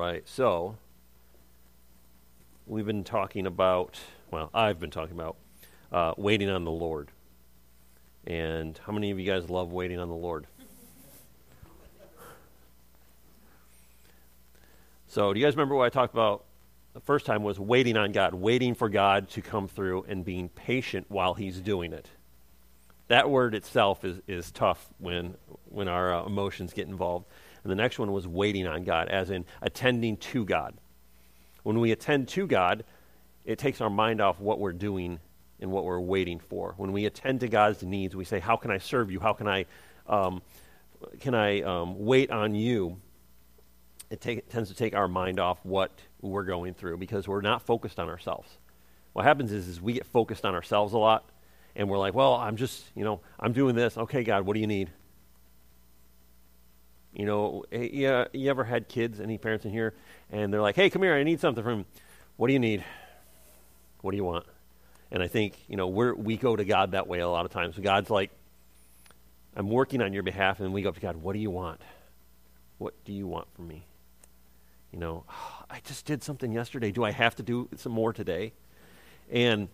right. So, we've been talking about, well, I've been talking about uh, waiting on the Lord. And how many of you guys love waiting on the Lord? So, do you guys remember what I talked about the first time was waiting on God, waiting for God to come through and being patient while He's doing it. That word itself is, is tough when, when our uh, emotions get involved. And the next one was waiting on God, as in attending to God. When we attend to God, it takes our mind off what we're doing and what we're waiting for. When we attend to God's needs, we say, How can I serve you? How can I, um, can I um, wait on you? It, take, it tends to take our mind off what we're going through because we're not focused on ourselves. What happens is, is we get focused on ourselves a lot and we're like, well, I'm just, you know, I'm doing this. Okay, God, what do you need? You know, eh, yeah, you ever had kids, any parents in here, and they're like, hey, come here, I need something from, what do you need? What do you want? And I think, you know, we're, we go to God that way a lot of times. God's like, I'm working on your behalf, and we go to God, what do you want? What do you want from me? You know, oh, I just did something yesterday. Do I have to do some more today? And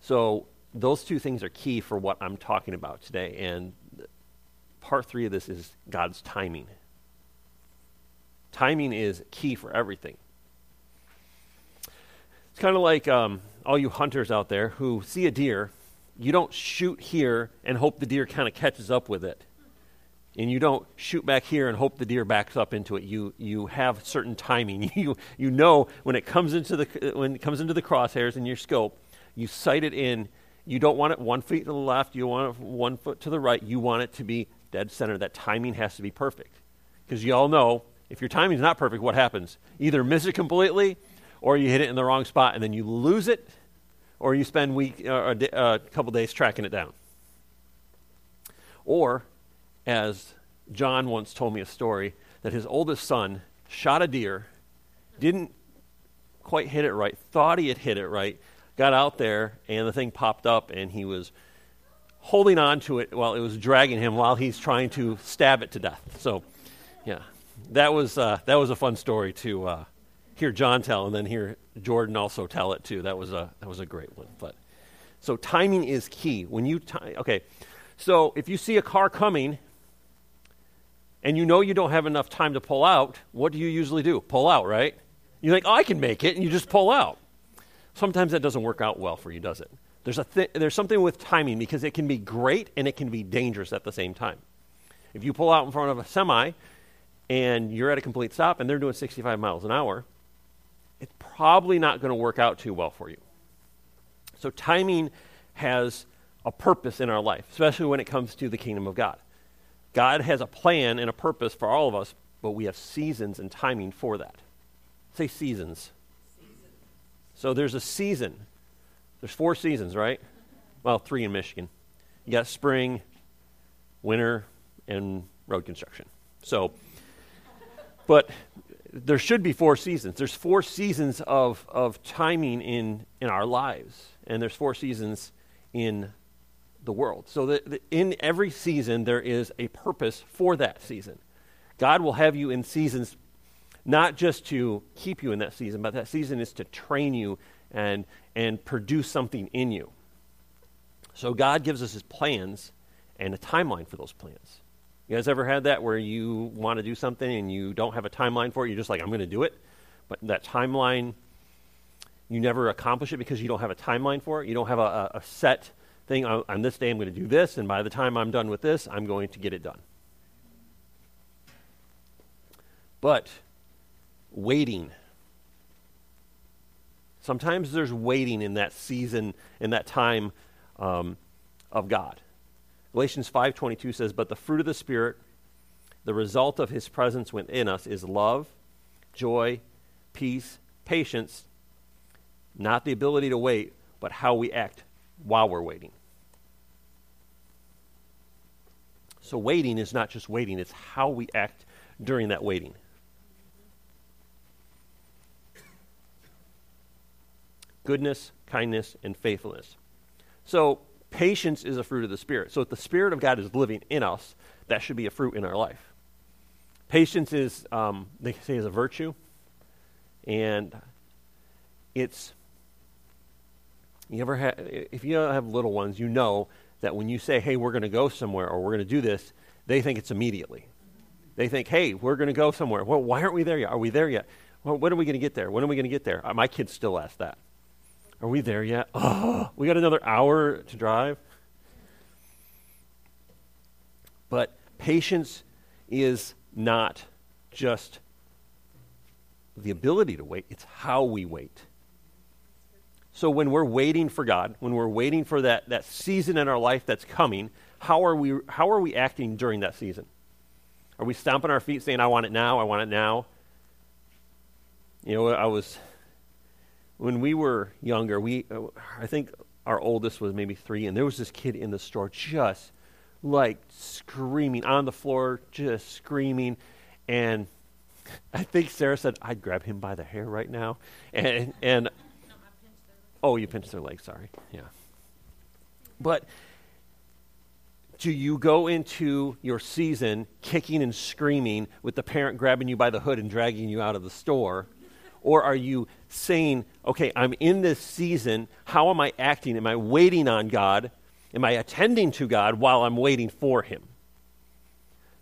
so those two things are key for what I'm talking about today. And part three of this is God's timing. Timing is key for everything. It's kind of like um, all you hunters out there who see a deer, you don't shoot here and hope the deer kind of catches up with it. And you don't shoot back here and hope the deer backs up into it. You, you have certain timing. You, you know when it comes into the when it comes into the crosshairs in your scope, you sight it in. You don't want it one feet to the left, you want it one foot to the right. You want it to be dead center. That timing has to be perfect. Because you all know if your timing is not perfect, what happens? Either miss it completely or you hit it in the wrong spot and then you lose it or you spend week, uh, a, a couple days tracking it down. Or, as John once told me a story, that his oldest son shot a deer, didn't quite hit it right, thought he had hit it right, got out there, and the thing popped up, and he was holding on to it while it was dragging him while he's trying to stab it to death. So, yeah, that was uh, that was a fun story to uh, hear John tell, and then hear Jordan also tell it too. That was a that was a great one. But so timing is key. When you time, okay, so if you see a car coming. And you know you don't have enough time to pull out, what do you usually do? Pull out, right? You think, oh, I can make it, and you just pull out. Sometimes that doesn't work out well for you, does it? There's, a th- there's something with timing because it can be great and it can be dangerous at the same time. If you pull out in front of a semi and you're at a complete stop and they're doing 65 miles an hour, it's probably not going to work out too well for you. So, timing has a purpose in our life, especially when it comes to the kingdom of God. God has a plan and a purpose for all of us, but we have seasons and timing for that. Say seasons. So there's a season. There's four seasons, right? Well, three in Michigan. You got spring, winter, and road construction. So, but there should be four seasons. There's four seasons of, of timing in, in our lives, and there's four seasons in the world. So, that the, in every season, there is a purpose for that season. God will have you in seasons not just to keep you in that season, but that season is to train you and, and produce something in you. So God gives us his plans and a timeline for those plans. You guys ever had that where you want to do something and you don't have a timeline for it? You're just like, I'm going to do it. But that timeline, you never accomplish it because you don't have a timeline for it. You don't have a, a set thing. On, on this day, I'm going to do this, and by the time I'm done with this, I'm going to get it done. But waiting. Sometimes there's waiting in that season, in that time um, of God. Galatians 5:22 says, "But the fruit of the Spirit, the result of His presence within us, is love, joy, peace, patience, not the ability to wait, but how we act while we're waiting." So waiting is not just waiting; it's how we act during that waiting. Goodness, kindness, and faithfulness. So, patience is a fruit of the Spirit. So, if the Spirit of God is living in us, that should be a fruit in our life. Patience is, um, they say, is a virtue, and it's. You ever have, if you have little ones, you know that when you say, "Hey, we're going to go somewhere," or "We're going to do this," they think it's immediately. They think, "Hey, we're going to go somewhere." Well, why aren't we there yet? Are we there yet? Well, when are we going to get there? When are we going to get there? Uh, my kids still ask that. Are we there yet? Oh, we got another hour to drive. But patience is not just the ability to wait, it's how we wait. So when we're waiting for God, when we're waiting for that, that season in our life that's coming, how are, we, how are we acting during that season? Are we stomping our feet saying, I want it now, I want it now? You know, I was, when we were younger, we, uh, I think our oldest was maybe three, and there was this kid in the store just like screaming on the floor, just screaming. And I think Sarah said, I'd grab him by the hair right now. And, and oh, you pinched their leg, sorry. Yeah. But do you go into your season kicking and screaming with the parent grabbing you by the hood and dragging you out of the store? Or are you saying, okay, I'm in this season. How am I acting? Am I waiting on God? Am I attending to God while I'm waiting for Him?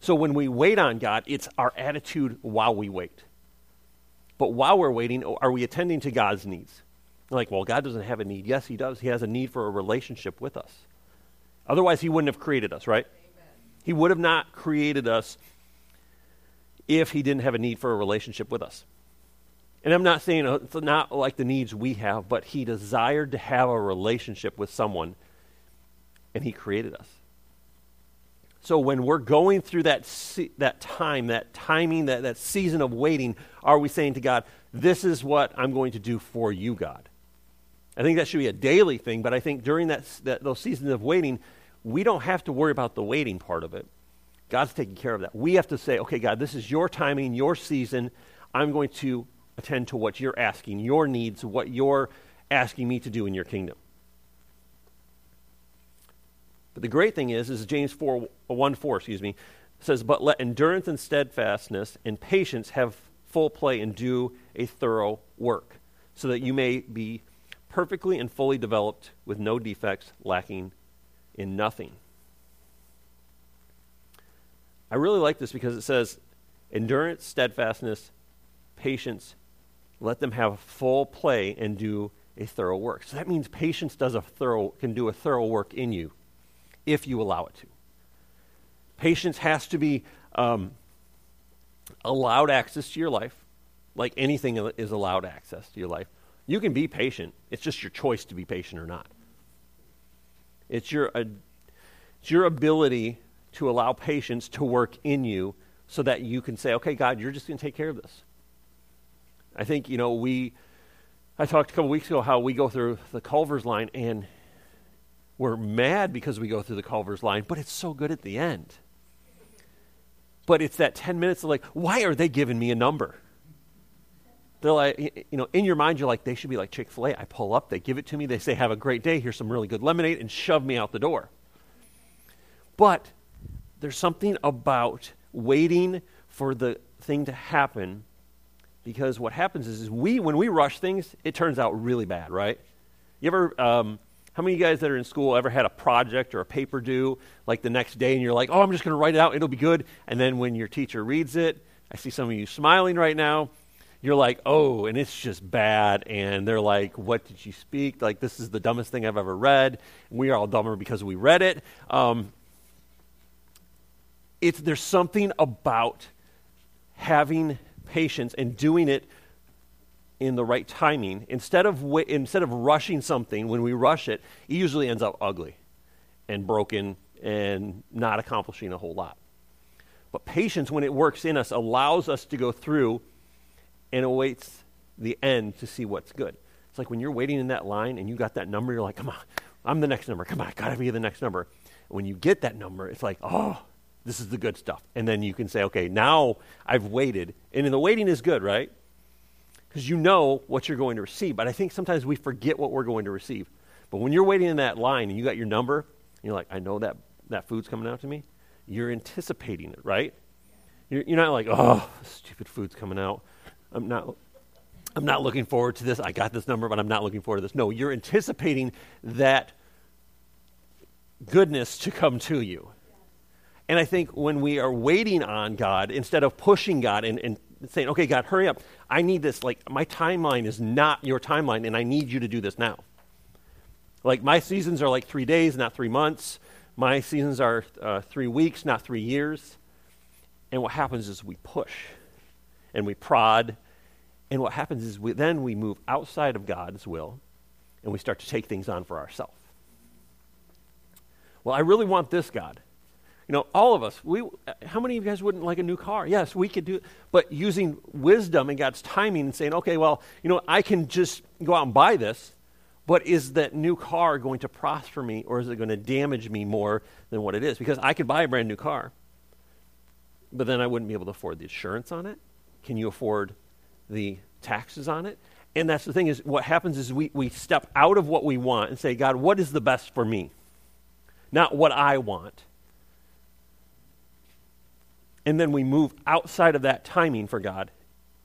So when we wait on God, it's our attitude while we wait. But while we're waiting, oh, are we attending to God's needs? Like, well, God doesn't have a need. Yes, He does. He has a need for a relationship with us. Otherwise, He wouldn't have created us, right? Amen. He would have not created us if He didn't have a need for a relationship with us. And I'm not saying uh, it's not like the needs we have, but He desired to have a relationship with someone and He created us. So when we're going through that, se- that time, that timing, that, that season of waiting, are we saying to God, This is what I'm going to do for you, God? I think that should be a daily thing, but I think during that, that, those seasons of waiting, we don't have to worry about the waiting part of it. God's taking care of that. We have to say, okay, God, this is your timing, your season. I'm going to attend to what you're asking, your needs, what you're asking me to do in your kingdom. But the great thing is, is James 4, 1 4, excuse me, says, But let endurance and steadfastness and patience have full play and do a thorough work, so that you may be perfectly and fully developed with no defects, lacking in nothing. I really like this because it says endurance, steadfastness, patience, let them have full play and do a thorough work. So that means patience does a thorough can do a thorough work in you if you allow it to. Patience has to be um, allowed access to your life, like anything is allowed access to your life. You can be patient. It's just your choice to be patient or not. It's your, uh, it's your ability to allow patience to work in you so that you can say, okay, God, you're just going to take care of this. I think, you know, we, I talked a couple weeks ago how we go through the Culver's line and we're mad because we go through the Culver's line, but it's so good at the end. But it's that 10 minutes of like, why are they giving me a number? They're like, you know, in your mind, you're like, they should be like Chick fil A. I pull up, they give it to me, they say, have a great day, here's some really good lemonade, and shove me out the door. But there's something about waiting for the thing to happen because what happens is, is we, when we rush things, it turns out really bad, right? You ever, um, how many of you guys that are in school ever had a project or a paper due like the next day and you're like, oh, I'm just going to write it out, it'll be good. And then when your teacher reads it, I see some of you smiling right now, you're like, oh, and it's just bad. And they're like, what did you speak? Like, this is the dumbest thing I've ever read. And We are all dumber because we read it. Um, it's, there's something about having patience and doing it in the right timing, instead of, instead of rushing something, when we rush it, it usually ends up ugly and broken and not accomplishing a whole lot. But patience, when it works in us, allows us to go through and awaits the end to see what's good. It's like when you're waiting in that line and you got that number, you're like, come on, I'm the next number. Come on, I gotta be the next number. And when you get that number, it's like, oh, this is the good stuff. And then you can say, okay, now I've waited. And the waiting is good, right? because you know what you're going to receive. But I think sometimes we forget what we're going to receive. But when you're waiting in that line and you got your number, you're like, I know that that food's coming out to me. You're anticipating it, right? You're, you're not like, oh, stupid food's coming out. I'm not. I'm not looking forward to this. I got this number, but I'm not looking forward to this. No, you're anticipating that goodness to come to you. And I think when we are waiting on God, instead of pushing God and, and saying, okay, God, hurry up. I need this. Like, my timeline is not your timeline, and I need you to do this now. Like, my seasons are like three days, not three months. My seasons are uh, three weeks, not three years. And what happens is we push and we prod. And what happens is we, then we move outside of God's will and we start to take things on for ourselves. Well, I really want this, God. You know, all of us, we, how many of you guys wouldn't like a new car? Yes, we could do it. But using wisdom and God's timing and saying, okay, well, you know, I can just go out and buy this, but is that new car going to prosper me or is it going to damage me more than what it is? Because I could buy a brand new car, but then I wouldn't be able to afford the insurance on it. Can you afford the taxes on it? And that's the thing is what happens is we, we step out of what we want and say, God, what is the best for me? Not what I want and then we move outside of that timing for God.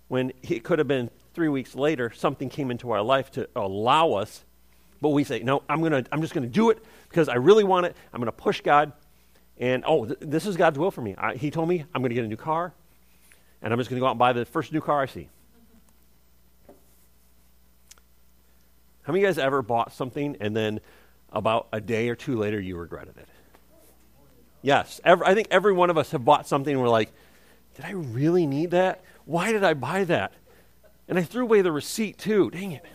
When it could have been three weeks later, something came into our life to allow us, but we say, no, I'm, gonna, I'm just to do it because I really want it. I'm to push God. And, oh, th- this is God's will for me. I, he told me I'm to get a new car, and I'm just to go out and buy the first new car I see. How many of you guys ever bought something and then about a day or two later you regretted it? Yes. Every, I think every one of us have bought something and we're like, did I really need that? Why did I buy that? And I threw away the receipt too. Dang it.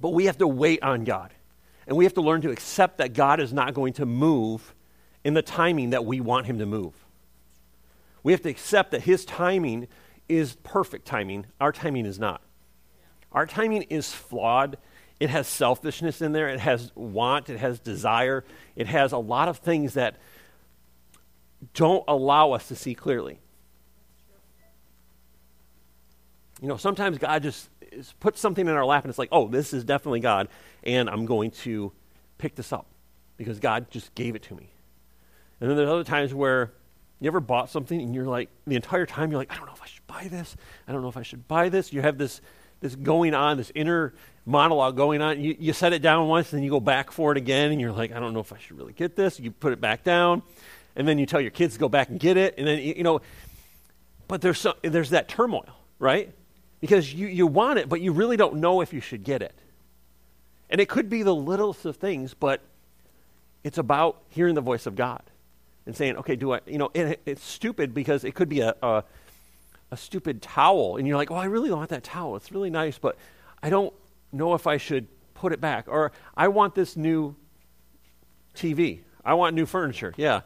But we have to wait on God. And we have to learn to accept that God is not going to move in the timing that we want Him to move. We have to accept that His timing is perfect timing. Our timing is not. Our timing is flawed it has selfishness in there, it has want, it has desire, it has a lot of things that don't allow us to see clearly. You know, sometimes God just puts something in our lap and it's like, oh, this is definitely God, and I'm going to pick this up because God just gave it to me. And then there's other times where you ever bought something and you're like, the entire time you're like, I don't know if I should buy this. I don't know if I should buy this. You have this, this going on, this inner monologue going on. You, you set it down once, and then you go back for it again, and you're like, I don't know if I should really get this. You put it back down, and then you tell your kids to go back and get it, and then, you know, but there's, there's that turmoil, right? Because you, you want it, but you really don't know if you should get it. And it could be the littlest of things, but it's about hearing the voice of God and saying, okay, do I, you know, it, it's stupid because it could be a, a, a stupid towel, and you're like, oh, I really want that towel. It's really nice, but I don't know if I should put it back. Or I want this new TV. I want new furniture. Yeah.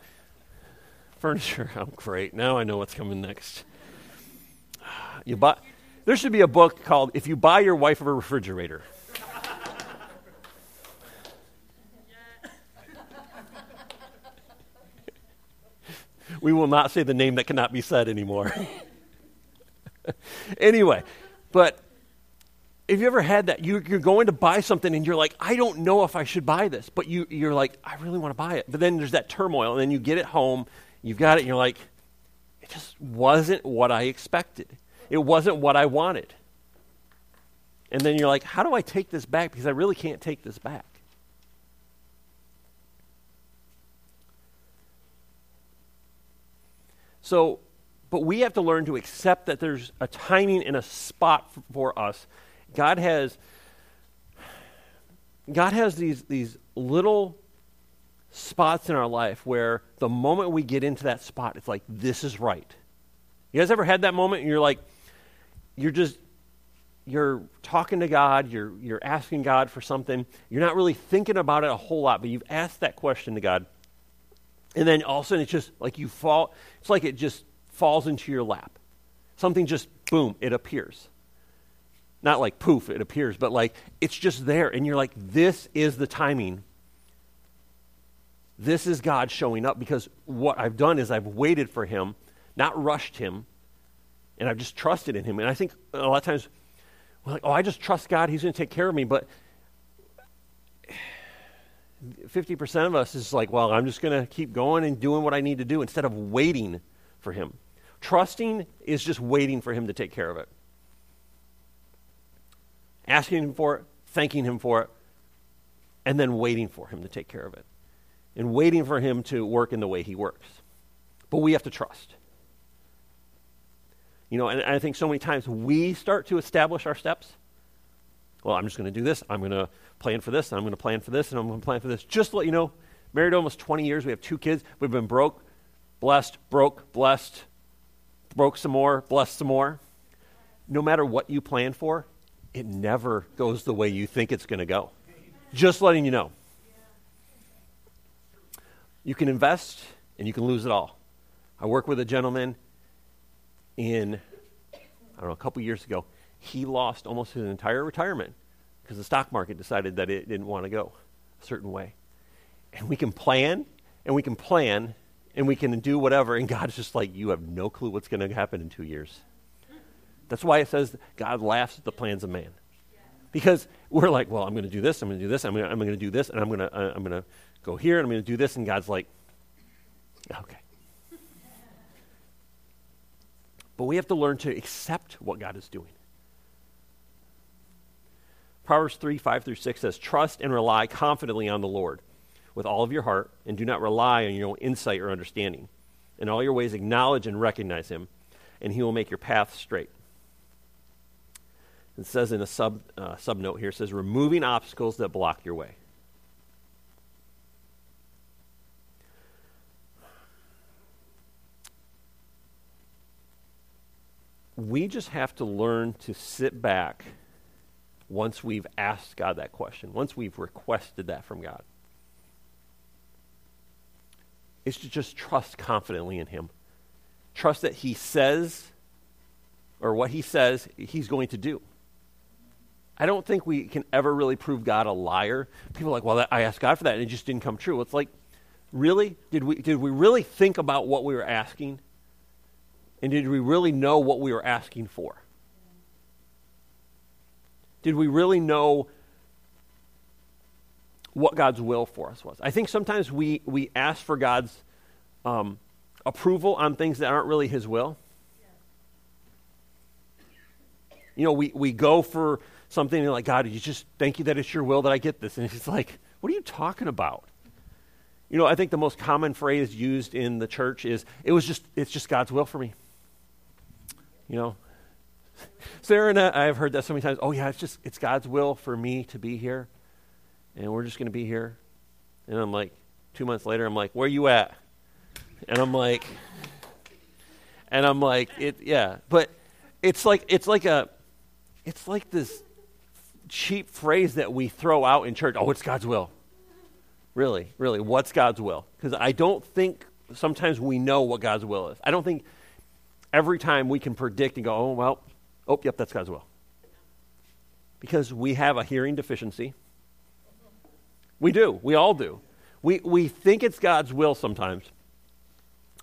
Furniture. Oh, great. Now I know what's coming next. You buy, there should be a book called If You Buy Your Wife a Refrigerator. we will not say the name that cannot be said anymore. anyway, but have you ever had that? You, are going to buy something and you're like, I don't know if I should buy this, but you, you're like, I really want to buy it. But then there's that turmoil, and then you get it home, you've got it, and you're like, it just wasn't what I expected. It wasn't what I wanted. And then you're like, how do I take this back? Because I really can't take this back. So, but we have to learn to accept that there's a timing and a spot for us God has God has these, these little spots in our life where the moment we get into that spot, it's like, this is right. You guys ever had that moment and you're like, you're just, you're talking to God, you're, you're asking God for something, you're not really thinking about it a whole lot, but you've asked that question to God. And then all of a sudden it's just like you fall, it's like it just falls into your lap. Something just, boom, it appears. Not like poof, it appears, but like it's just there. And you're like, this is the timing. This is God showing up because what I've done is I've waited for him, not rushed him, and I've just trusted in him. And I think a lot of times we're like, oh, I just trust God, he's going to take care of me. But 50% of us is like, well, I'm just going to keep going and doing what I need to do instead of waiting for Him. Trusting is just waiting for Him to take care of it. Asking Him for it, thanking Him for it, and then waiting for Him to take care of it. And waiting for Him to work in the way He works. But we have to trust. You know, and I think so many times we start to establish our steps. Well, I'm just going to do this. I'm going to plan for this, I'm going to plan for this, and I'm going to plan for this. Just to let you know, married almost 20 years. We have two kids. We've been broke, blessed, broke, blessed, broke some more, blessed some more. No matter what you plan for, it never goes the way you think it's going to go. Just letting you know. You can invest and you can lose it all. I work with a gentleman in, I don't know, a couple years ago. He lost almost his entire retirement because the stock market decided that it didn't want to go a certain way. And we can plan and we can plan and we can do whatever, and God's just like, you have no clue what's going to happen in two years. That's why it says God laughs at the plans of man. Because we're like, well, I'm going to do this, I'm going to do this, I'm going to, I'm to do this, and I'm going to, uh, I'm going to go here, and I'm going to do this, and God's like, okay. But we have to learn to accept what God is doing. Proverbs 3 5 through 6 says, Trust and rely confidently on the Lord with all of your heart, and do not rely on your own insight or understanding. In all your ways, acknowledge and recognize him, and he will make your path straight. It says in a sub uh, subnote here, says, removing obstacles that block your way. We just have to learn to sit back once we've asked God that question, once we've requested that from God is to just trust confidently in Him. Trust that He says, or what He says, He's going to do. I don't think we can ever really prove God a liar. People are like, well, I asked God for that and it just didn't come true. It's like, really? Did we, did we really think about what we were asking? And did we really know what we were asking for? Did we really know what God's will for us was. I think sometimes we, we ask for God's um, approval on things that aren't really His will. You know, we, we go for something and like, God, you just thank you that it's your will that I get this. And it's like, what are you talking about? You know, I think the most common phrase used in the church is, it was just, it's just God's will for me. You know, Sarah and I, I've heard that so many times. Oh, yeah, it's just, it's God's will for me to be here and we're just going to be here. And I'm like, two months later, I'm like, where are you at? And I'm like, and I'm like, it, yeah. But it's like, it's like a, it's like this cheap phrase that we throw out in church. Oh, it's God's will. Really, really, what's God's will? Because I don't think sometimes we know what God's will is. I don't think every time we can predict and go, oh, well, oh, yep, that's God's will. Because we have a hearing deficiency we do. We all do. We, we think it's God's will sometimes.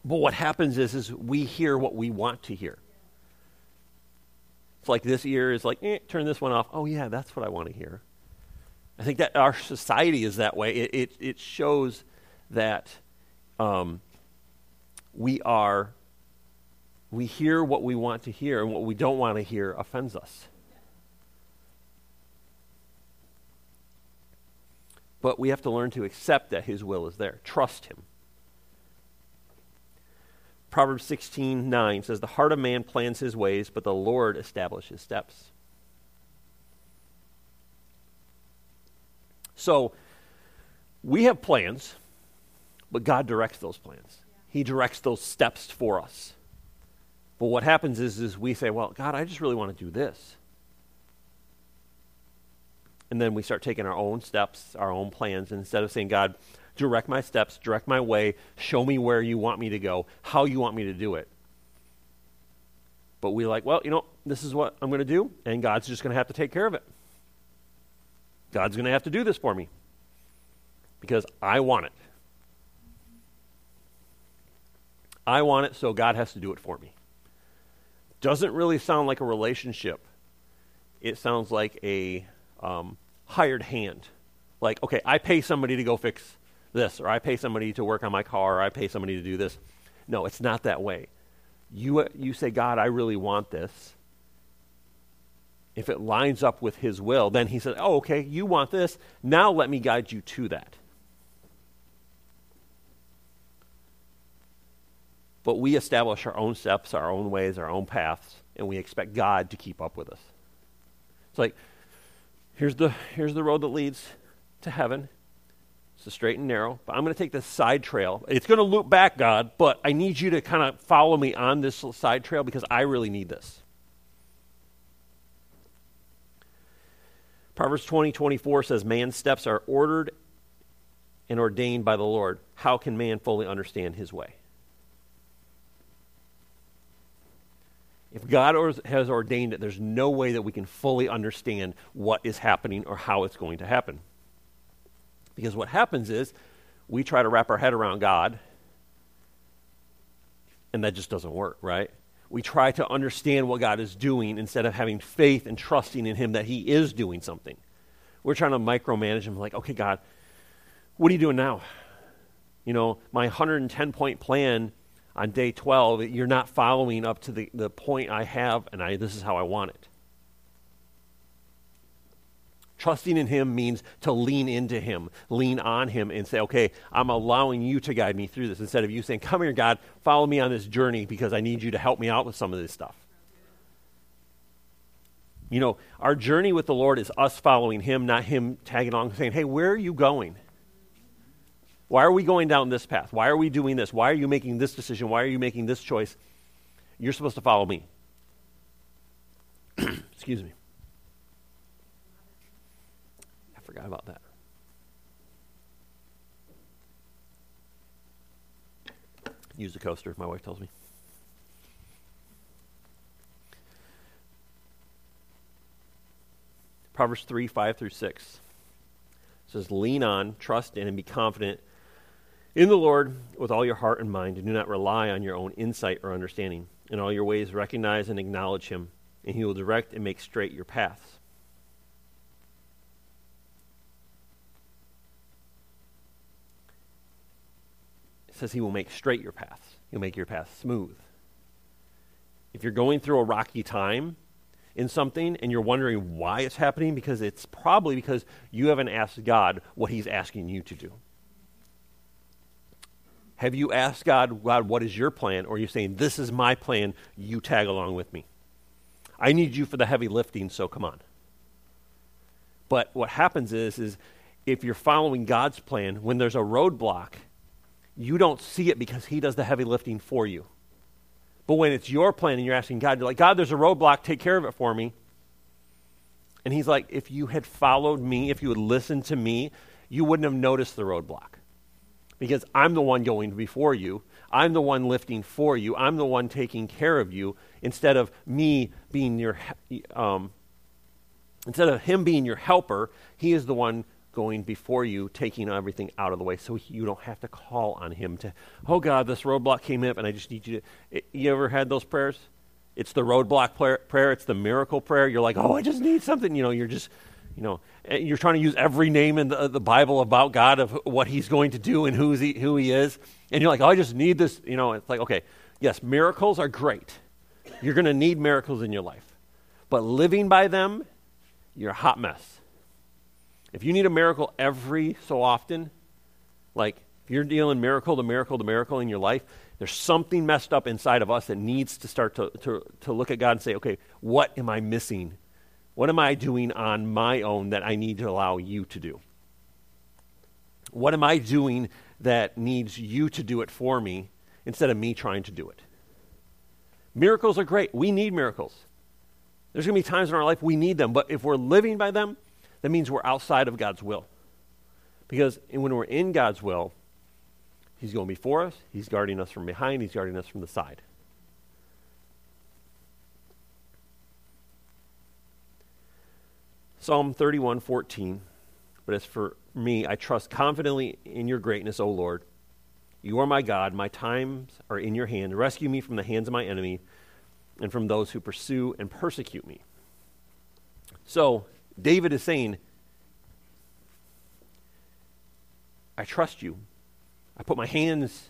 But what happens is, is we hear what we want to hear. It's like this ear is like, eh, turn this one off. Oh, yeah, that's what I want to hear. I think that our society is that way. It, it, it shows that um, we are, we hear what we want to hear, and what we don't want to hear offends us. But we have to learn to accept that His will is there. Trust Him. Proverbs 16 9 says, The heart of man plans his ways, but the Lord establishes steps. So, we have plans, but God directs those plans. He directs those steps for us. But what happens is, is we say, Well, God, I just really want to do this. And then we start taking our own steps, our own plans, instead of saying, God, direct my steps, direct my way, show me where you want me to go, how you want me to do it. But we like, well, you know, this is what I'm going to do, and God's just going to have to take care of it. God's going to have to do this for me because I want it. I want it, so God has to do it for me. Doesn't really sound like a relationship. It sounds like a um, hired hand. like, okay, I pay somebody to go fix this, or I pay somebody to work on my car, or I pay somebody to do this. No, it's not that way. You, uh, you say, God, I really want this. If it lines up with His will, then He says, oh, okay, you want this. Now let me guide you to that. But we establish our own steps, our own ways, our own paths, and we expect God to keep up with us. It's like, here's the, here's the road that leads to heaven. It's a straight and narrow, but I'm going to take this side trail. It's going to loop back, God, but I need you to kind of follow me on this side trail because I really need this. Proverbs 20, 24 says, Man's steps are ordered and ordained by the Lord. How can man fully understand his way? If God has ordained it, there's no way that we can fully understand what is happening or how it's going to happen. Because what happens is we try to wrap our head around God, and that just doesn't work, right? We try to understand what God is doing instead of having faith and trusting in Him that He is doing something. We're trying to micromanage Him, like, okay, God, what are you doing now? You know, my 110 point plan on day 12, you're not following up to the, the point I have, and I, this is how I want it. Trusting in Him means to lean into Him, lean on Him, and say, okay, I'm allowing you to guide me through this instead of you saying, come here, God, follow me on this journey because I need you to help me out with some of this stuff. You know, our journey with the Lord is us following Him, not Him tagging along saying, hey, where are you going? Why are we going down this path? Why are we doing this? Why are you making this decision? Why are you making this choice? You're supposed to follow me. Excuse me. I forgot about that. Use the coaster, my wife tells me. Proverbs 3 5 through 6 says, Lean on, trust in, and be confident in the Lord with all your heart and mind, and do not rely on your own insight or understanding. In all your ways, recognize and acknowledge Him, and He will direct and make straight your paths. It says He will make straight your paths, He'll make your path smooth. If you're going through a rocky time, in something and you're wondering why it's happening because it's probably because you haven't asked God what he's asking you to do. Have you asked God, God, what is your plan? Or are you saying, this is my plan, you tag along with me? I need you for the heavy lifting, so come on. But what happens is, is if you're following God's plan, when there's a roadblock, you don't see it because He does the heavy lifting for you. But when it's your plan and you're asking God, you're like, God, there's a roadblock, take care of it for me. And He's like, if you had followed me, if you had listened to me, you wouldn't have noticed the roadblock because I'm the one going before you. I'm the one lifting for you. I'm the one taking care of you instead of me being your, um, instead of him being your helper, he is the one going before you, taking everything out of the way so you don't have to call on him to, oh God, this roadblock came up and I just need you to. You ever had those prayers? It's the roadblock prayer, it's the miracle prayer. You're like, oh, I just need something. You know, you're just you know, you're trying to use every name in the, the Bible about God of what He's going to do and who's he, who He is, and you're like, oh, I just need this. You know, it's like, okay, yes, miracles are great. You're going to need miracles in your life, but living by them, you're a hot mess. If you need a miracle every so often, like if you're dealing miracle to miracle to miracle in your life, there's something messed up inside of us that needs to start to, to, to look at God and say, okay, what am I missing what am I doing on my own that I need to allow you to do? What am I doing that needs you to do it for me instead of me trying to do it? Miracles are great. We need miracles. There's going to be times in our life we need them, but if we're living by them, that means we're outside of God's will. Because when we're in God's will, He's going before us, He's guarding us from behind, He's guarding us from the side. Psalm 31 14. But as for me, I trust confidently in your greatness, O Lord. You are my God. My times are in your hand. Rescue me from the hands of my enemy and from those who pursue and persecute me. So, David is saying, I trust you. I put my hands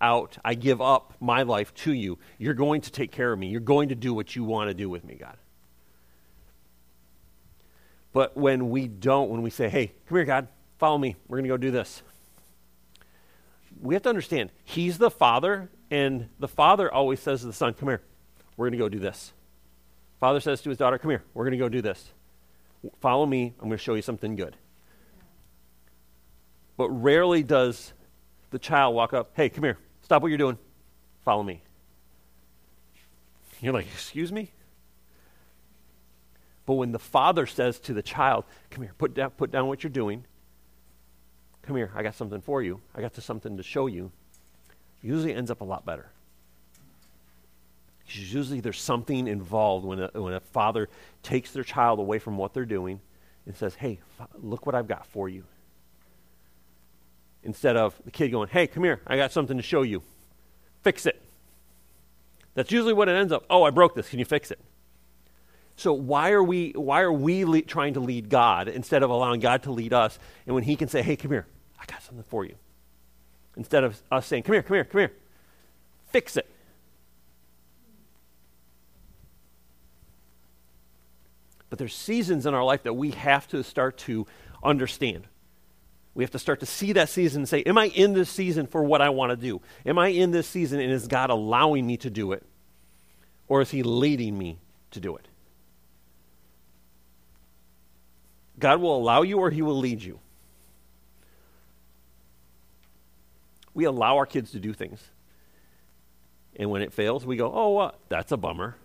out. I give up my life to you. You're going to take care of me. You're going to do what you want to do with me, God. But when we don't, when we say, hey, come here, God, follow me, we're going to go do this, we have to understand He's the Father, and the Father always says to the Son, come here, we're going to go do this. Father says to his daughter, come here, we're going to go do this. Follow me, I'm going to show you something good. But rarely does the child walk up, hey, come here, stop what you're doing, follow me. You're like, excuse me? But when the father says to the child, Come here, put down, put down what you're doing. Come here, I got something for you. I got something to show you. Usually ends up a lot better. Because usually there's something involved when a, when a father takes their child away from what they're doing and says, Hey, look what I've got for you. Instead of the kid going, Hey, come here, I got something to show you. Fix it. That's usually what it ends up. Oh, I broke this. Can you fix it? So why are we why are we le- trying to lead God instead of allowing God to lead us? And when He can say, "Hey, come here, I got something for you," instead of us saying, "Come here, come here, come here, fix it." But there's seasons in our life that we have to start to understand. We have to start to see that season and say, Am I in this season for what I want to do? Am I in this season and is God allowing me to do it? Or is He leading me to do it? God will allow you or He will lead you. We allow our kids to do things. And when it fails, we go, oh, uh, that's a bummer.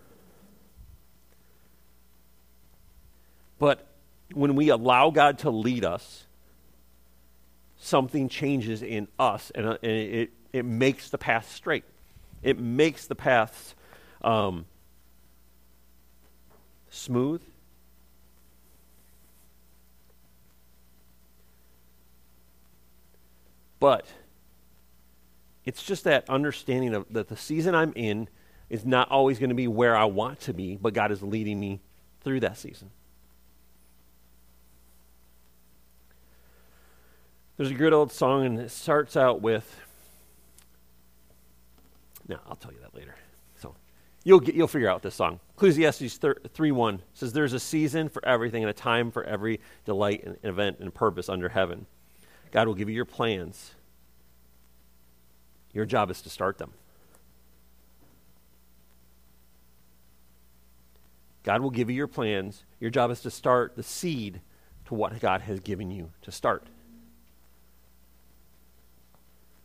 But when we allow God to lead us, something changes in us and, uh, and it, it makes the path straight. It makes the paths um, smooth But it's just that understanding of that the season I'm in is not always going to be where I want to be, but God is leading me through that season. There's a good old song, and it starts out with. No, I'll tell you that later. So you'll get, you'll figure out this song. Ecclesiastes three one says, "There's a season for everything and a time for every delight and event and purpose under heaven." God will give you your plans. Your job is to start them. God will give you your plans. Your job is to start the seed to what God has given you to start.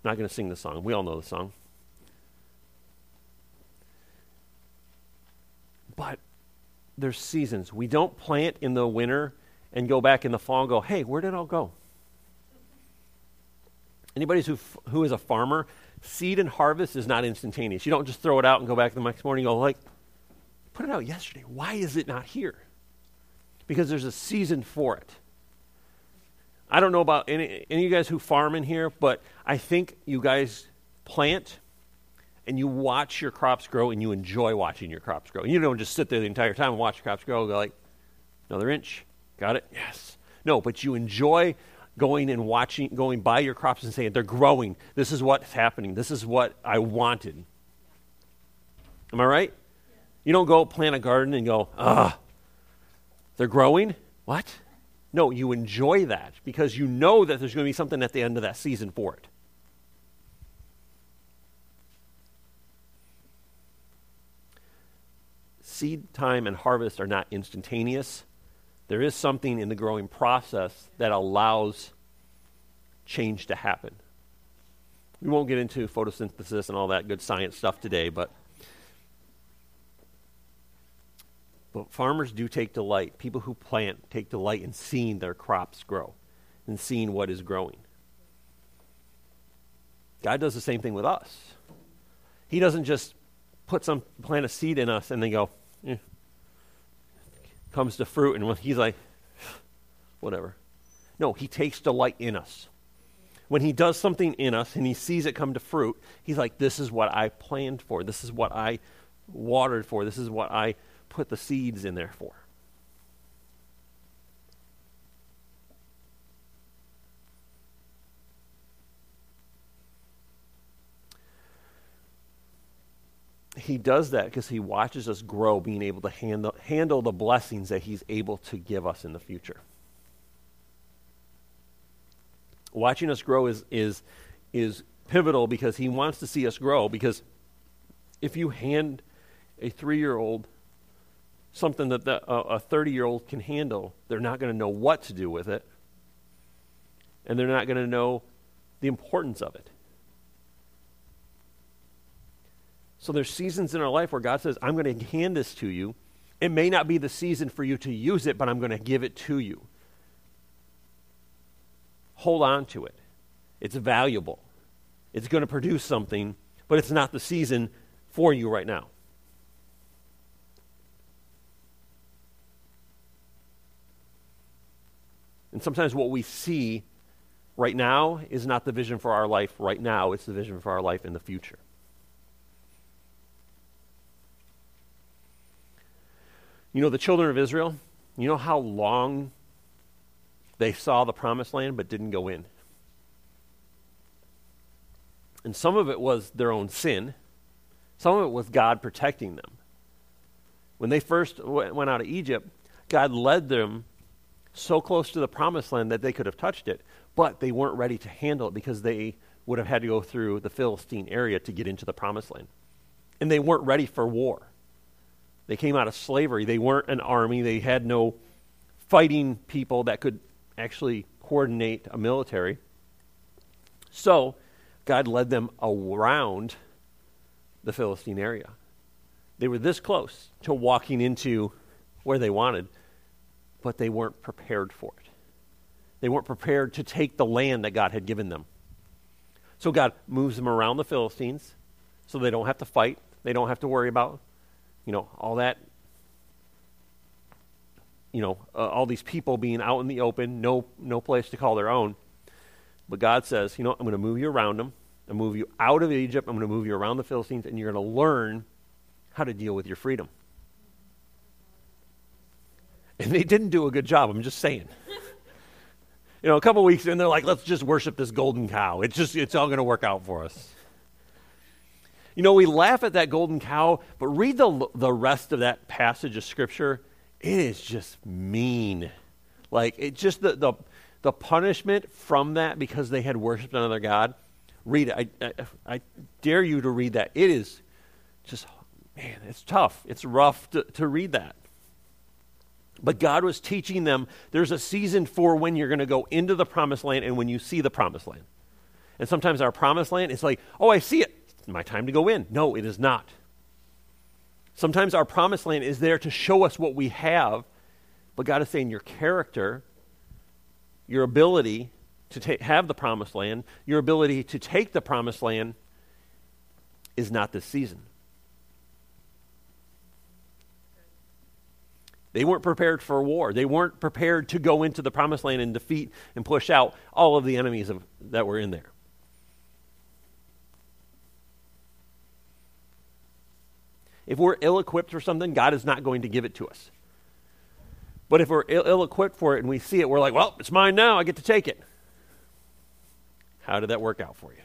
I'm not going to sing the song. We all know the song. But there's seasons. We don't plant in the winter and go back in the fall and go, hey, where did it all go? Anybody who, who is a farmer, seed and harvest is not instantaneous. You don't just throw it out and go back the next morning and go, like, put it out yesterday. Why is it not here? Because there's a season for it. I don't know about any, any of you guys who farm in here, but I think you guys plant and you watch your crops grow and you enjoy watching your crops grow. And You don't just sit there the entire time and watch your crops grow and go like, another inch. Got it? Yes. No, but you enjoy going and watching, going by your crops and saying, they're growing. This is what's happening. This is what I wanted. Am I right? You don't go plant a garden and go, ah, they're growing? What? No, you enjoy that because you know that there's going to be something at the end of that season for it. Seed time and harvest are not instantaneous there is something in the growing process that allows change to happen. We won't get into photosynthesis and all that good science stuff today, but but farmers do take delight. People who plant take delight in seeing their crops grow and seeing what is growing. God does the same thing with us. He doesn't just put some plant a seed in us and then go, eh, comes to fruit, and he's like, whatever. No, he takes delight in us. When he does something in us and he sees it come to fruit, he's like, this is what I planned for. This is what I watered for. This is what I put the seeds in there for. He does that because he watches us grow, being able to handle, handle the blessings that he's able to give us in the future. Watching us grow is, is, is pivotal because he wants to see us grow. Because if you hand a three year old something that the, a 30 year old can handle, they're not going to know what to do with it. And they're not going to know the importance of it. So there's seasons in our life where God says, I'm going to hand this to you. It may not be the season for you to use it, but I'm going to give it to you. Hold on to it. It's valuable. It's going to produce something, but it's not the season for you right now. And sometimes what we see right now is not the vision for our life right now, it's the vision for our life in the future. You know, the children of Israel, you know how long they saw the promised land but didn't go in? And some of it was their own sin, some of it was God protecting them. When they first went out of Egypt, God led them so close to the promised land that they could have touched it, but they weren't ready to handle it because they would have had to go through the Philistine area to get into the promised land. And they weren't ready for war. They came out of slavery. They weren't an army. They had no fighting people that could actually coordinate a military. So, God led them around the Philistine area. They were this close to walking into where they wanted, but they weren't prepared for it. They weren't prepared to take the land that God had given them. So God moves them around the Philistines so they don't have to fight. They don't have to worry about, you know, all that, you know, uh, all these people being out in the open, no, no place to call their own. But God says, you know, I'm going to move you around them. I'm going to move you out of Egypt. I'm going to move you around the Philistines, and you're going to learn how to deal with your freedom. And they didn't do a good job, I'm just saying. you know, a couple weeks in, they're like, let's just worship this golden cow. It's just, it's all going to work out for us. You know, we laugh at that golden cow, but read the, the rest of that passage of Scripture. It is just mean. Like, it just, the, the, the punishment from that because they had worshiped another God. Read it. I, I, I dare you to read that. It is just, man, it's tough. It's rough to, to read that. But God was teaching them there's a season for when you're going to go into the promised land and when you see the promised land. And sometimes our promised land is like, oh, I see it. My time to go in. No, it is not. Sometimes our promised land is there to show us what we have, but God is saying your character, your ability to ta- have the promised land, your ability to take the promised land is not this season. They weren't prepared for war. They weren't prepared to go into the promised land and defeat and push out all of the enemies of, that were in there. If we're ill equipped for something, God is not going to give it to us. But if we're ill equipped for it and we see it, we're like, well, it's mine now. I get to take it. How did that work out for you?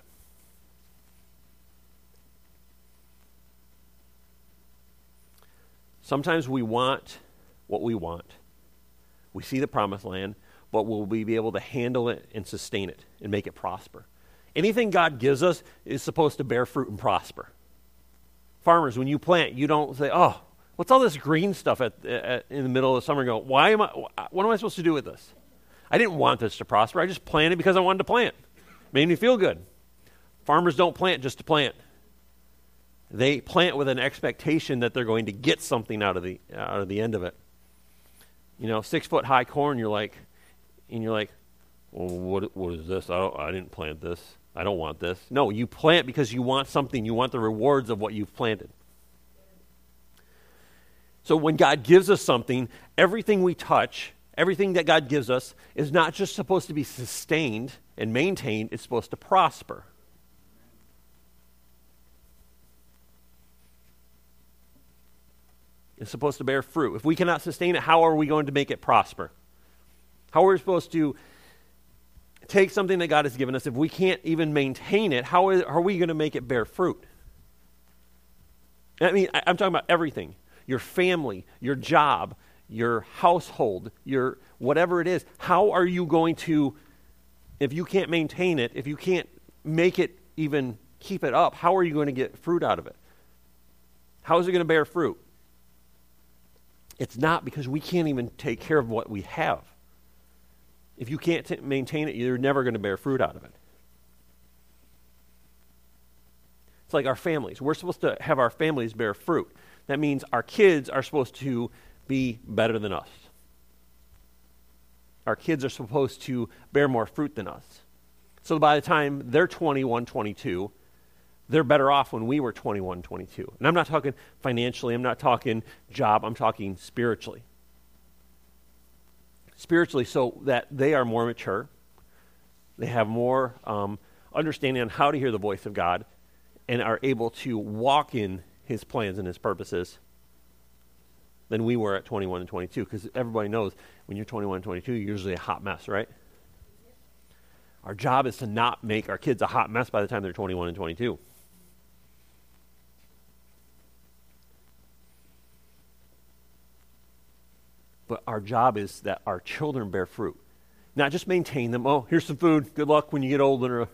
Sometimes we want what we want. We see the promised land, but will we be able to handle it and sustain it and make it prosper? Anything God gives us is supposed to bear fruit and prosper. Farmers, when you plant, you don't say, oh, what's all this green stuff at, at, in the middle of the summer? go, why am I, what am I supposed to do with this? I didn't want this to prosper. I just planted because I wanted to plant. It Made me feel good. Farmers don't plant just to plant. They plant with an expectation that they're going to get something out of the, out of the end of it you know, six foot high corn, you're like, and you're like, well, what, what is this? I, don't, I didn't plant this. I don't want this. No, you plant because you want something. You want the rewards of what you've planted. So when God gives us something, everything we touch, everything that God gives us, is not just supposed to be sustained and maintained, it's supposed to prosper. It's supposed to bear fruit. If we cannot sustain it, how are we going to make it prosper? How are we supposed to take something that God has given us? If we can't even maintain it, how are we going to make it bear fruit? I mean, I'm talking about everything your family, your job, your household, your whatever it is. How are you going to, if you can't maintain it, if you can't make it even keep it up, how are you going to get fruit out of it? How is it going to bear fruit? It's not because we can't even take care of what we have. If you can't t- maintain it, you're never going to bear fruit out of it. It's like our families. We're supposed to have our families bear fruit. That means our kids are supposed to be better than us. Our kids are supposed to bear more fruit than us. So by the time they're 21, 22, they're better off when we were 21, 22. And I'm not talking financially, I'm not talking job, I'm talking spiritually. Spiritually, so that they are more mature, they have more um, understanding on how to hear the voice of God, and are able to walk in his plans and his purposes than we were at 21 and 22 because everybody knows when you're 21 and 22 you're usually a hot mess right? Our job is to not make our kids a hot mess by the time they're 21 and 22 but our job is that our children bear fruit not just maintain them oh here's some food good luck when you get older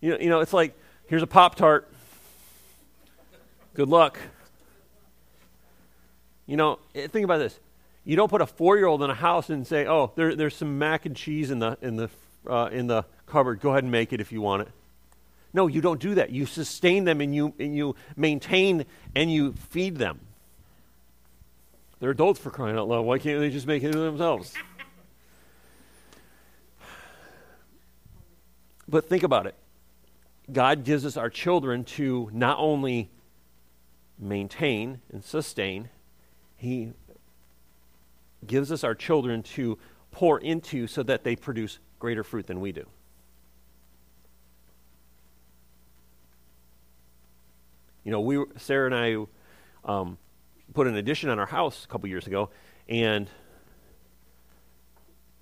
you know, you know, it's like, here's a Pop Tart. Good luck. You know, eh, think about this. You don't put a four-year-old in a house and say, "Oh, there, there's some mac and cheese in the in the uh, in the cupboard. Go ahead and make it if you want it." No, you don't do that. You sustain them and you and you maintain and you feed them. They're adults for crying out loud. Why can't they just make it themselves? But think about it. God gives us our children to not only maintain and sustain, He gives us our children to pour into so that they produce greater fruit than we do. You know, we Sarah and I um, put an addition on our house a couple years ago, and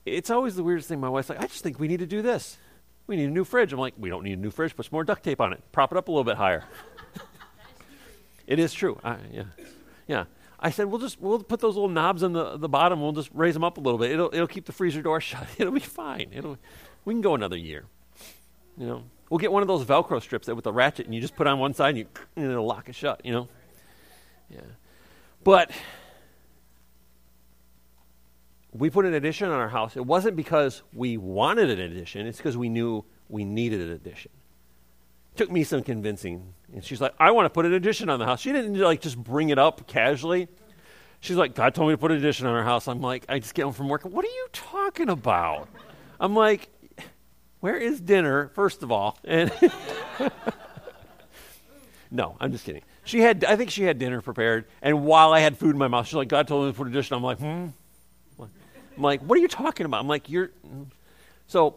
it's always the weirdest thing. My wife's like, "I just think we need to do this." We need a new fridge. I'm like, we don't need a new fridge. Put some more duct tape on it. Prop it up a little bit higher. it is true. I, yeah, yeah. I said we'll just we'll put those little knobs on the the bottom. We'll just raise them up a little bit. It'll it'll keep the freezer door shut. It'll be fine. It'll we can go another year. You know, we'll get one of those Velcro strips that with a ratchet, and you just put on one side, and you and it'll lock it shut. You know. Yeah, but we put an addition on our house, it wasn't because we wanted an addition, it's because we knew we needed an addition. It took me some convincing. And she's like, I want to put an addition on the house. She didn't like just bring it up casually. She's like, God told me to put an addition on our house. I'm like, I just get home from work. What are you talking about? I'm like, where is dinner, first of all? And no, I'm just kidding. She had, I think she had dinner prepared. And while I had food in my mouth, she's like, God told me to put an addition. I'm like, hmm. I'm like, what are you talking about? I'm like, you're. So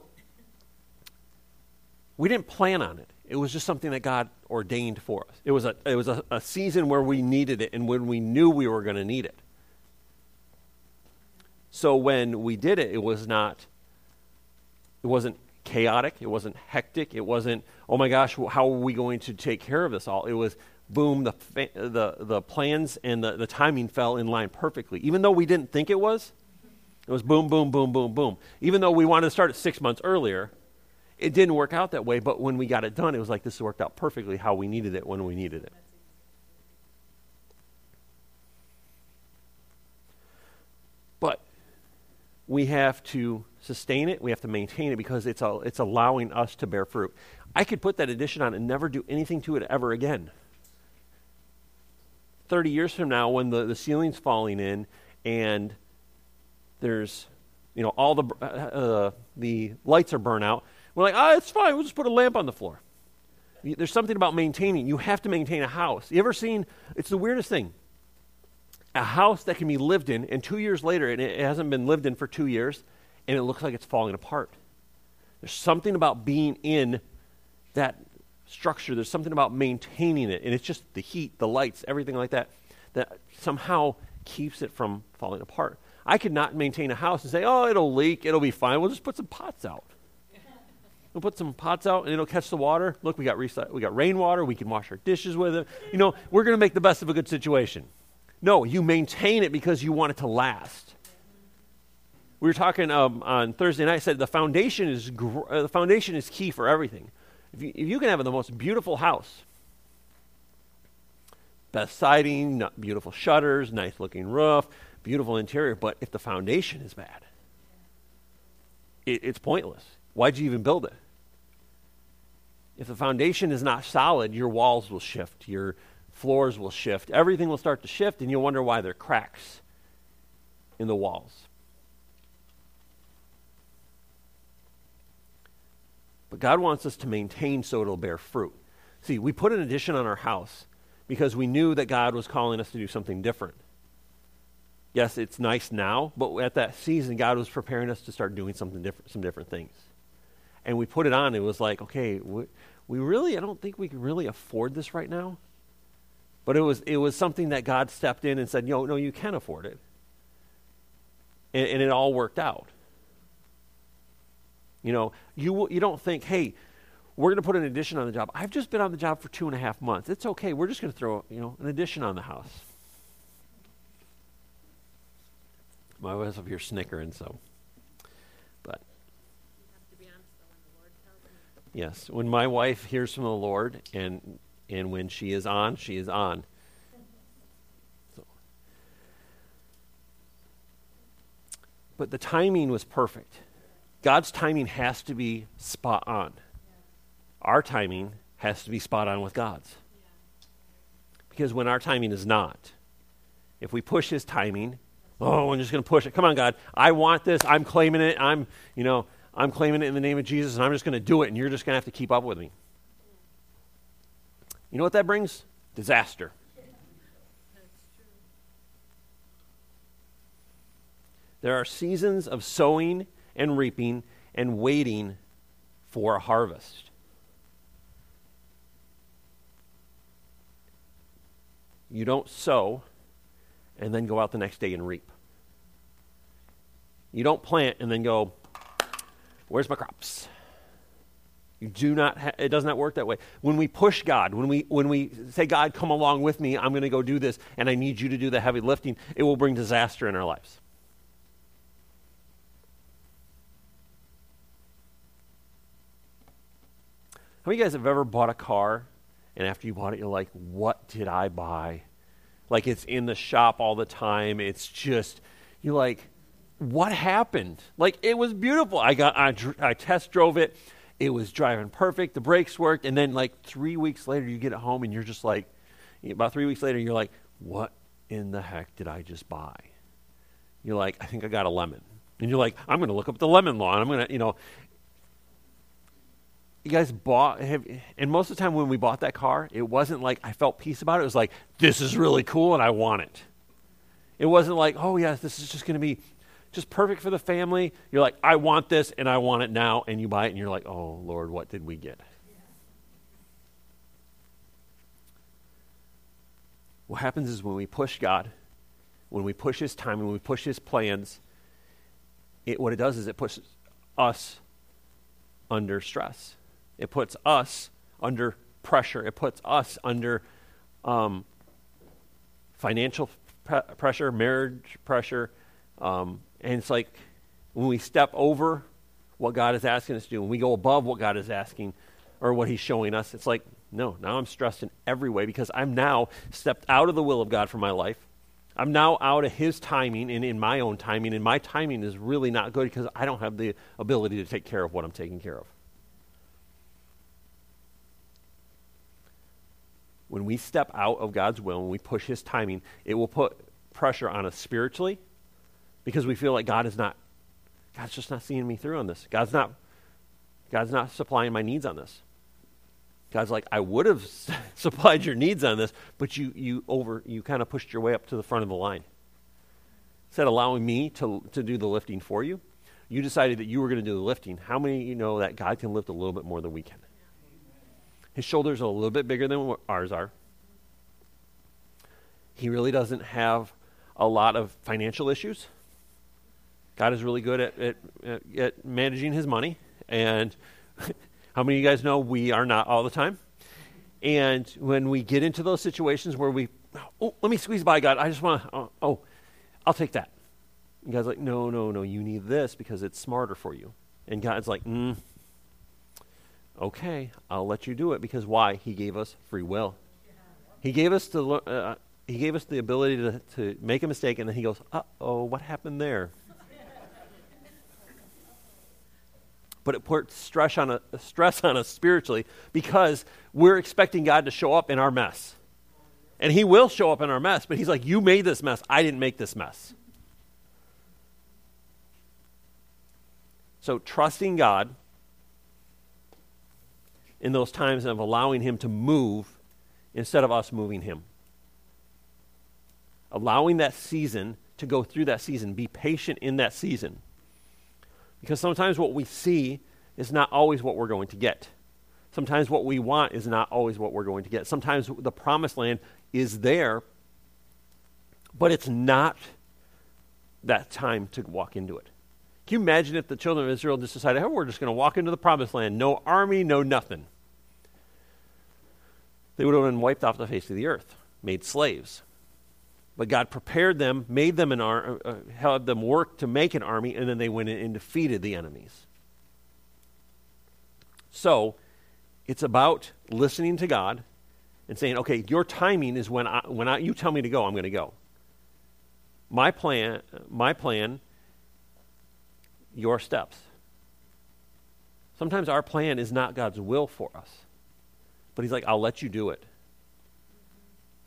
we didn't plan on it. It was just something that God ordained for us. It was a, it was a, a season where we needed it and when we knew we were going to need it. So when we did it, it was not, it wasn't chaotic. It wasn't hectic. It wasn't, oh my gosh, how are we going to take care of this all? It was, boom, the, the, the plans and the, the timing fell in line perfectly. Even though we didn't think it was, it was boom, boom, boom, boom, boom. Even though we wanted to start it six months earlier, it didn't work out that way. But when we got it done, it was like this worked out perfectly how we needed it when we needed it. But we have to sustain it. We have to maintain it because it's, a, it's allowing us to bear fruit. I could put that addition on and never do anything to it ever again. 30 years from now, when the, the ceiling's falling in and there's, you know, all the, uh, uh, the lights are burnt out. We're like, ah, it's fine. We'll just put a lamp on the floor. There's something about maintaining. You have to maintain a house. You ever seen, it's the weirdest thing. A house that can be lived in, and two years later, and it hasn't been lived in for two years, and it looks like it's falling apart. There's something about being in that structure. There's something about maintaining it, and it's just the heat, the lights, everything like that, that somehow keeps it from falling apart. I could not maintain a house and say, oh, it'll leak, it'll be fine. We'll just put some pots out. We'll put some pots out and it'll catch the water. Look, we got, recy- we got rainwater. We can wash our dishes with it. You know, we're going to make the best of a good situation. No, you maintain it because you want it to last. We were talking um, on Thursday night. I said the foundation is gr- uh, the foundation is key for everything. If you, if you can have the most beautiful house, best siding, beautiful shutters, nice looking roof, beautiful interior, but if the foundation is bad, it, it's pointless. Why'd you even build it? If the foundation is not solid, your walls will shift, your floors will shift, everything will start to shift, and you'll wonder why there are cracks in the walls. But God wants us to maintain so it'll bear fruit. See, we put an addition on our house because we knew that God was calling us to do something different. Yes, it's nice now, but at that season, God was preparing us to start doing something different, some different things. And we put it on. It was like, okay, we, we really, I don't think we can really afford this right now. But it was, it was something that God stepped in and said, no, no, you can afford it. And, and it all worked out. You know, you, you don't think, hey, we're going to put an addition on the job. I've just been on the job for two and a half months. It's okay. We're just going to throw, you know, an addition on the house. My wife's up here snickering, so. But. Yes, when my wife hears from the Lord, and and when she is on, she is on. So. But the timing was perfect. God's timing has to be spot on. Our timing has to be spot on with God's. Because when our timing is not, if we push his timing, oh, I'm just going to push it. Come on, God. I want this. I'm claiming it. I'm, you know, I'm claiming it in the name of Jesus, and I'm just going to do it, and you're just going to have to keep up with me. You know what that brings? Disaster. There are seasons of sowing and reaping and waiting for a harvest. You don't sow and then go out the next day and reap. You don't plant and then go, where's my crops? You do not ha- it does not work that way. When we push God, when we when we say God come along with me, I'm going to go do this and I need you to do the heavy lifting, it will bring disaster in our lives. How many of you guys have ever bought a car and after you bought it, you're like, what did I buy? Like it's in the shop all the time. It's just, you're like, what happened? Like it was beautiful. I got, I, I test drove it. It was driving perfect. The brakes worked. And then like three weeks later, you get it home and you're just like, about three weeks later, you're like, what in the heck did I just buy? You're like, I think I got a lemon. And you're like, I'm going to look up the lemon law. And I'm going to, you know, you guys bought have, and most of the time when we bought that car it wasn't like i felt peace about it. It was like this is really cool and i want it. It wasn't like oh yes this is just going to be just perfect for the family. You're like i want this and i want it now and you buy it and you're like oh lord what did we get? What happens is when we push god when we push his time when we push his plans it, what it does is it pushes us under stress it puts us under pressure. It puts us under um, financial pre- pressure, marriage pressure. Um, and it's like when we step over what God is asking us to do, when we go above what God is asking or what He's showing us, it's like, no, now I'm stressed in every way because I'm now stepped out of the will of God for my life. I'm now out of His timing and in my own timing, and my timing is really not good because I don't have the ability to take care of what I'm taking care of. When we step out of God's will, when we push His timing, it will put pressure on us spiritually because we feel like God is not, God's just not seeing me through on this. God's not, God's not supplying my needs on this. God's like, I would have supplied your needs on this, but you, you over, you kind of pushed your way up to the front of the line. Instead of allowing me to, to do the lifting for you, you decided that you were going to do the lifting. How many of you know that God can lift a little bit more than we can? His shoulders are a little bit bigger than ours are. He really doesn't have a lot of financial issues. God is really good at, at, at managing his money, and How many of you guys know we are not all the time? And when we get into those situations where we, oh, let me squeeze by, God, I just want to, oh, oh, I'll take that. And God's like, no, no, no, you need this because it's smarter for you. And God's like, mm, okay, I'll let you do it because why? He gave us free will. He gave us the, uh, he gave us the ability to, to make a mistake, and then he goes, uh oh, what happened there? but it puts stress on, a, stress on us spiritually because we're expecting God to show up in our mess. And He will show up in our mess, but He's like, You made this mess. I didn't make this mess. So, trusting God in those times of allowing Him to move instead of us moving Him. Allowing that season to go through that season. Be patient in that season. Because sometimes what we see is not always what we're going to get. Sometimes what we want is not always what we're going to get. Sometimes the promised land is there, but it's not that time to walk into it. Can you imagine if the children of Israel just decided, oh, we're just going to walk into the promised land, no army, no nothing? They would have been wiped off the face of the earth, made slaves. But God prepared them, made them an army, uh, uh, had them work to make an army, and then they went in and defeated the enemies. So, it's about listening to God and saying, okay, your timing is when, I, when I, you tell me to go, I'm going to go. My plan, my plan, your steps. Sometimes our plan is not God's will for us. But He's like, I'll let you do it.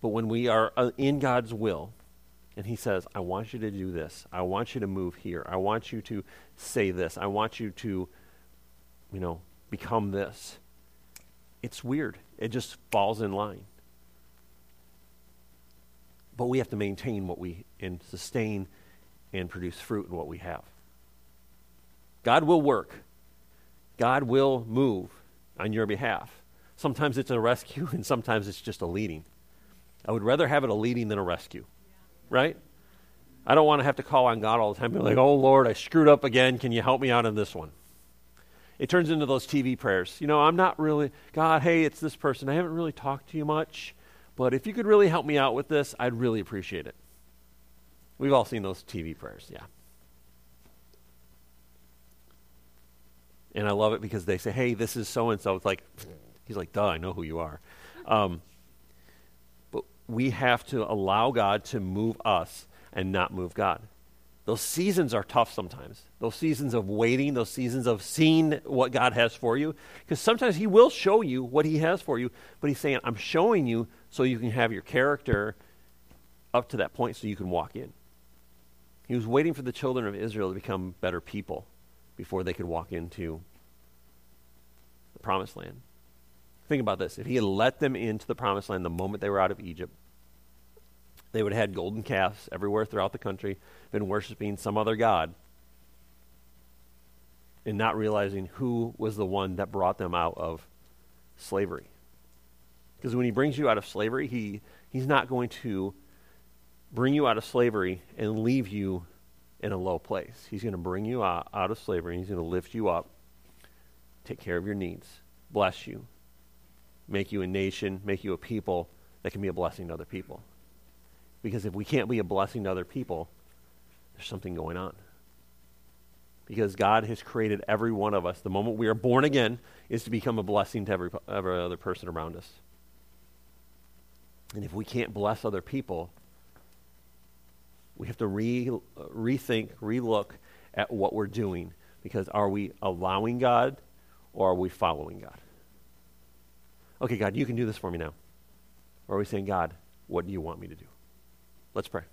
But when we are uh, in God's will, and He says, I want you to do this, I want you to move here, I want you to say this, I want you to, you know, become this, it's weird. It just falls in line. But we have to maintain what we, and sustain and produce fruit in what we have. God will work. God will move on your behalf. Sometimes it's a rescue, and sometimes it's just a leading. I would rather have it a leading than a rescue, right? I don't want to have to call on God all the time, be like, "Oh Lord, I screwed up again. Can you help me out in this one?" It turns into those TV prayers. You know, I'm not really God. Hey, it's this person. I haven't really talked to you much, but if you could really help me out with this, I'd really appreciate it. We've all seen those TV prayers, yeah. And I love it because they say, "Hey, this is so and so." It's like he's like, "Duh, I know who you are." Um, but we have to allow God to move us and not move God. Those seasons are tough sometimes. Those seasons of waiting, those seasons of seeing what God has for you. Because sometimes He will show you what He has for you, but He's saying, I'm showing you so you can have your character up to that point so you can walk in. He was waiting for the children of Israel to become better people before they could walk into the promised land. Think about this. If he had let them into the promised land the moment they were out of Egypt, they would have had golden calves everywhere throughout the country, been worshiping some other God, and not realizing who was the one that brought them out of slavery. Because when he brings you out of slavery, he, he's not going to bring you out of slavery and leave you in a low place. He's going to bring you out, out of slavery, he's going to lift you up, take care of your needs, bless you, make you a nation, make you a people that can be a blessing to other people. Because if we can't be a blessing to other people, there's something going on. Because God has created every one of us. The moment we are born again is to become a blessing to every, every other person around us. And if we can't bless other people, we have to re, rethink, relook at what we're doing. Because are we allowing God or are we following God? Okay, God, you can do this for me now. Or are we saying, God, what do you want me to do? Let's pray.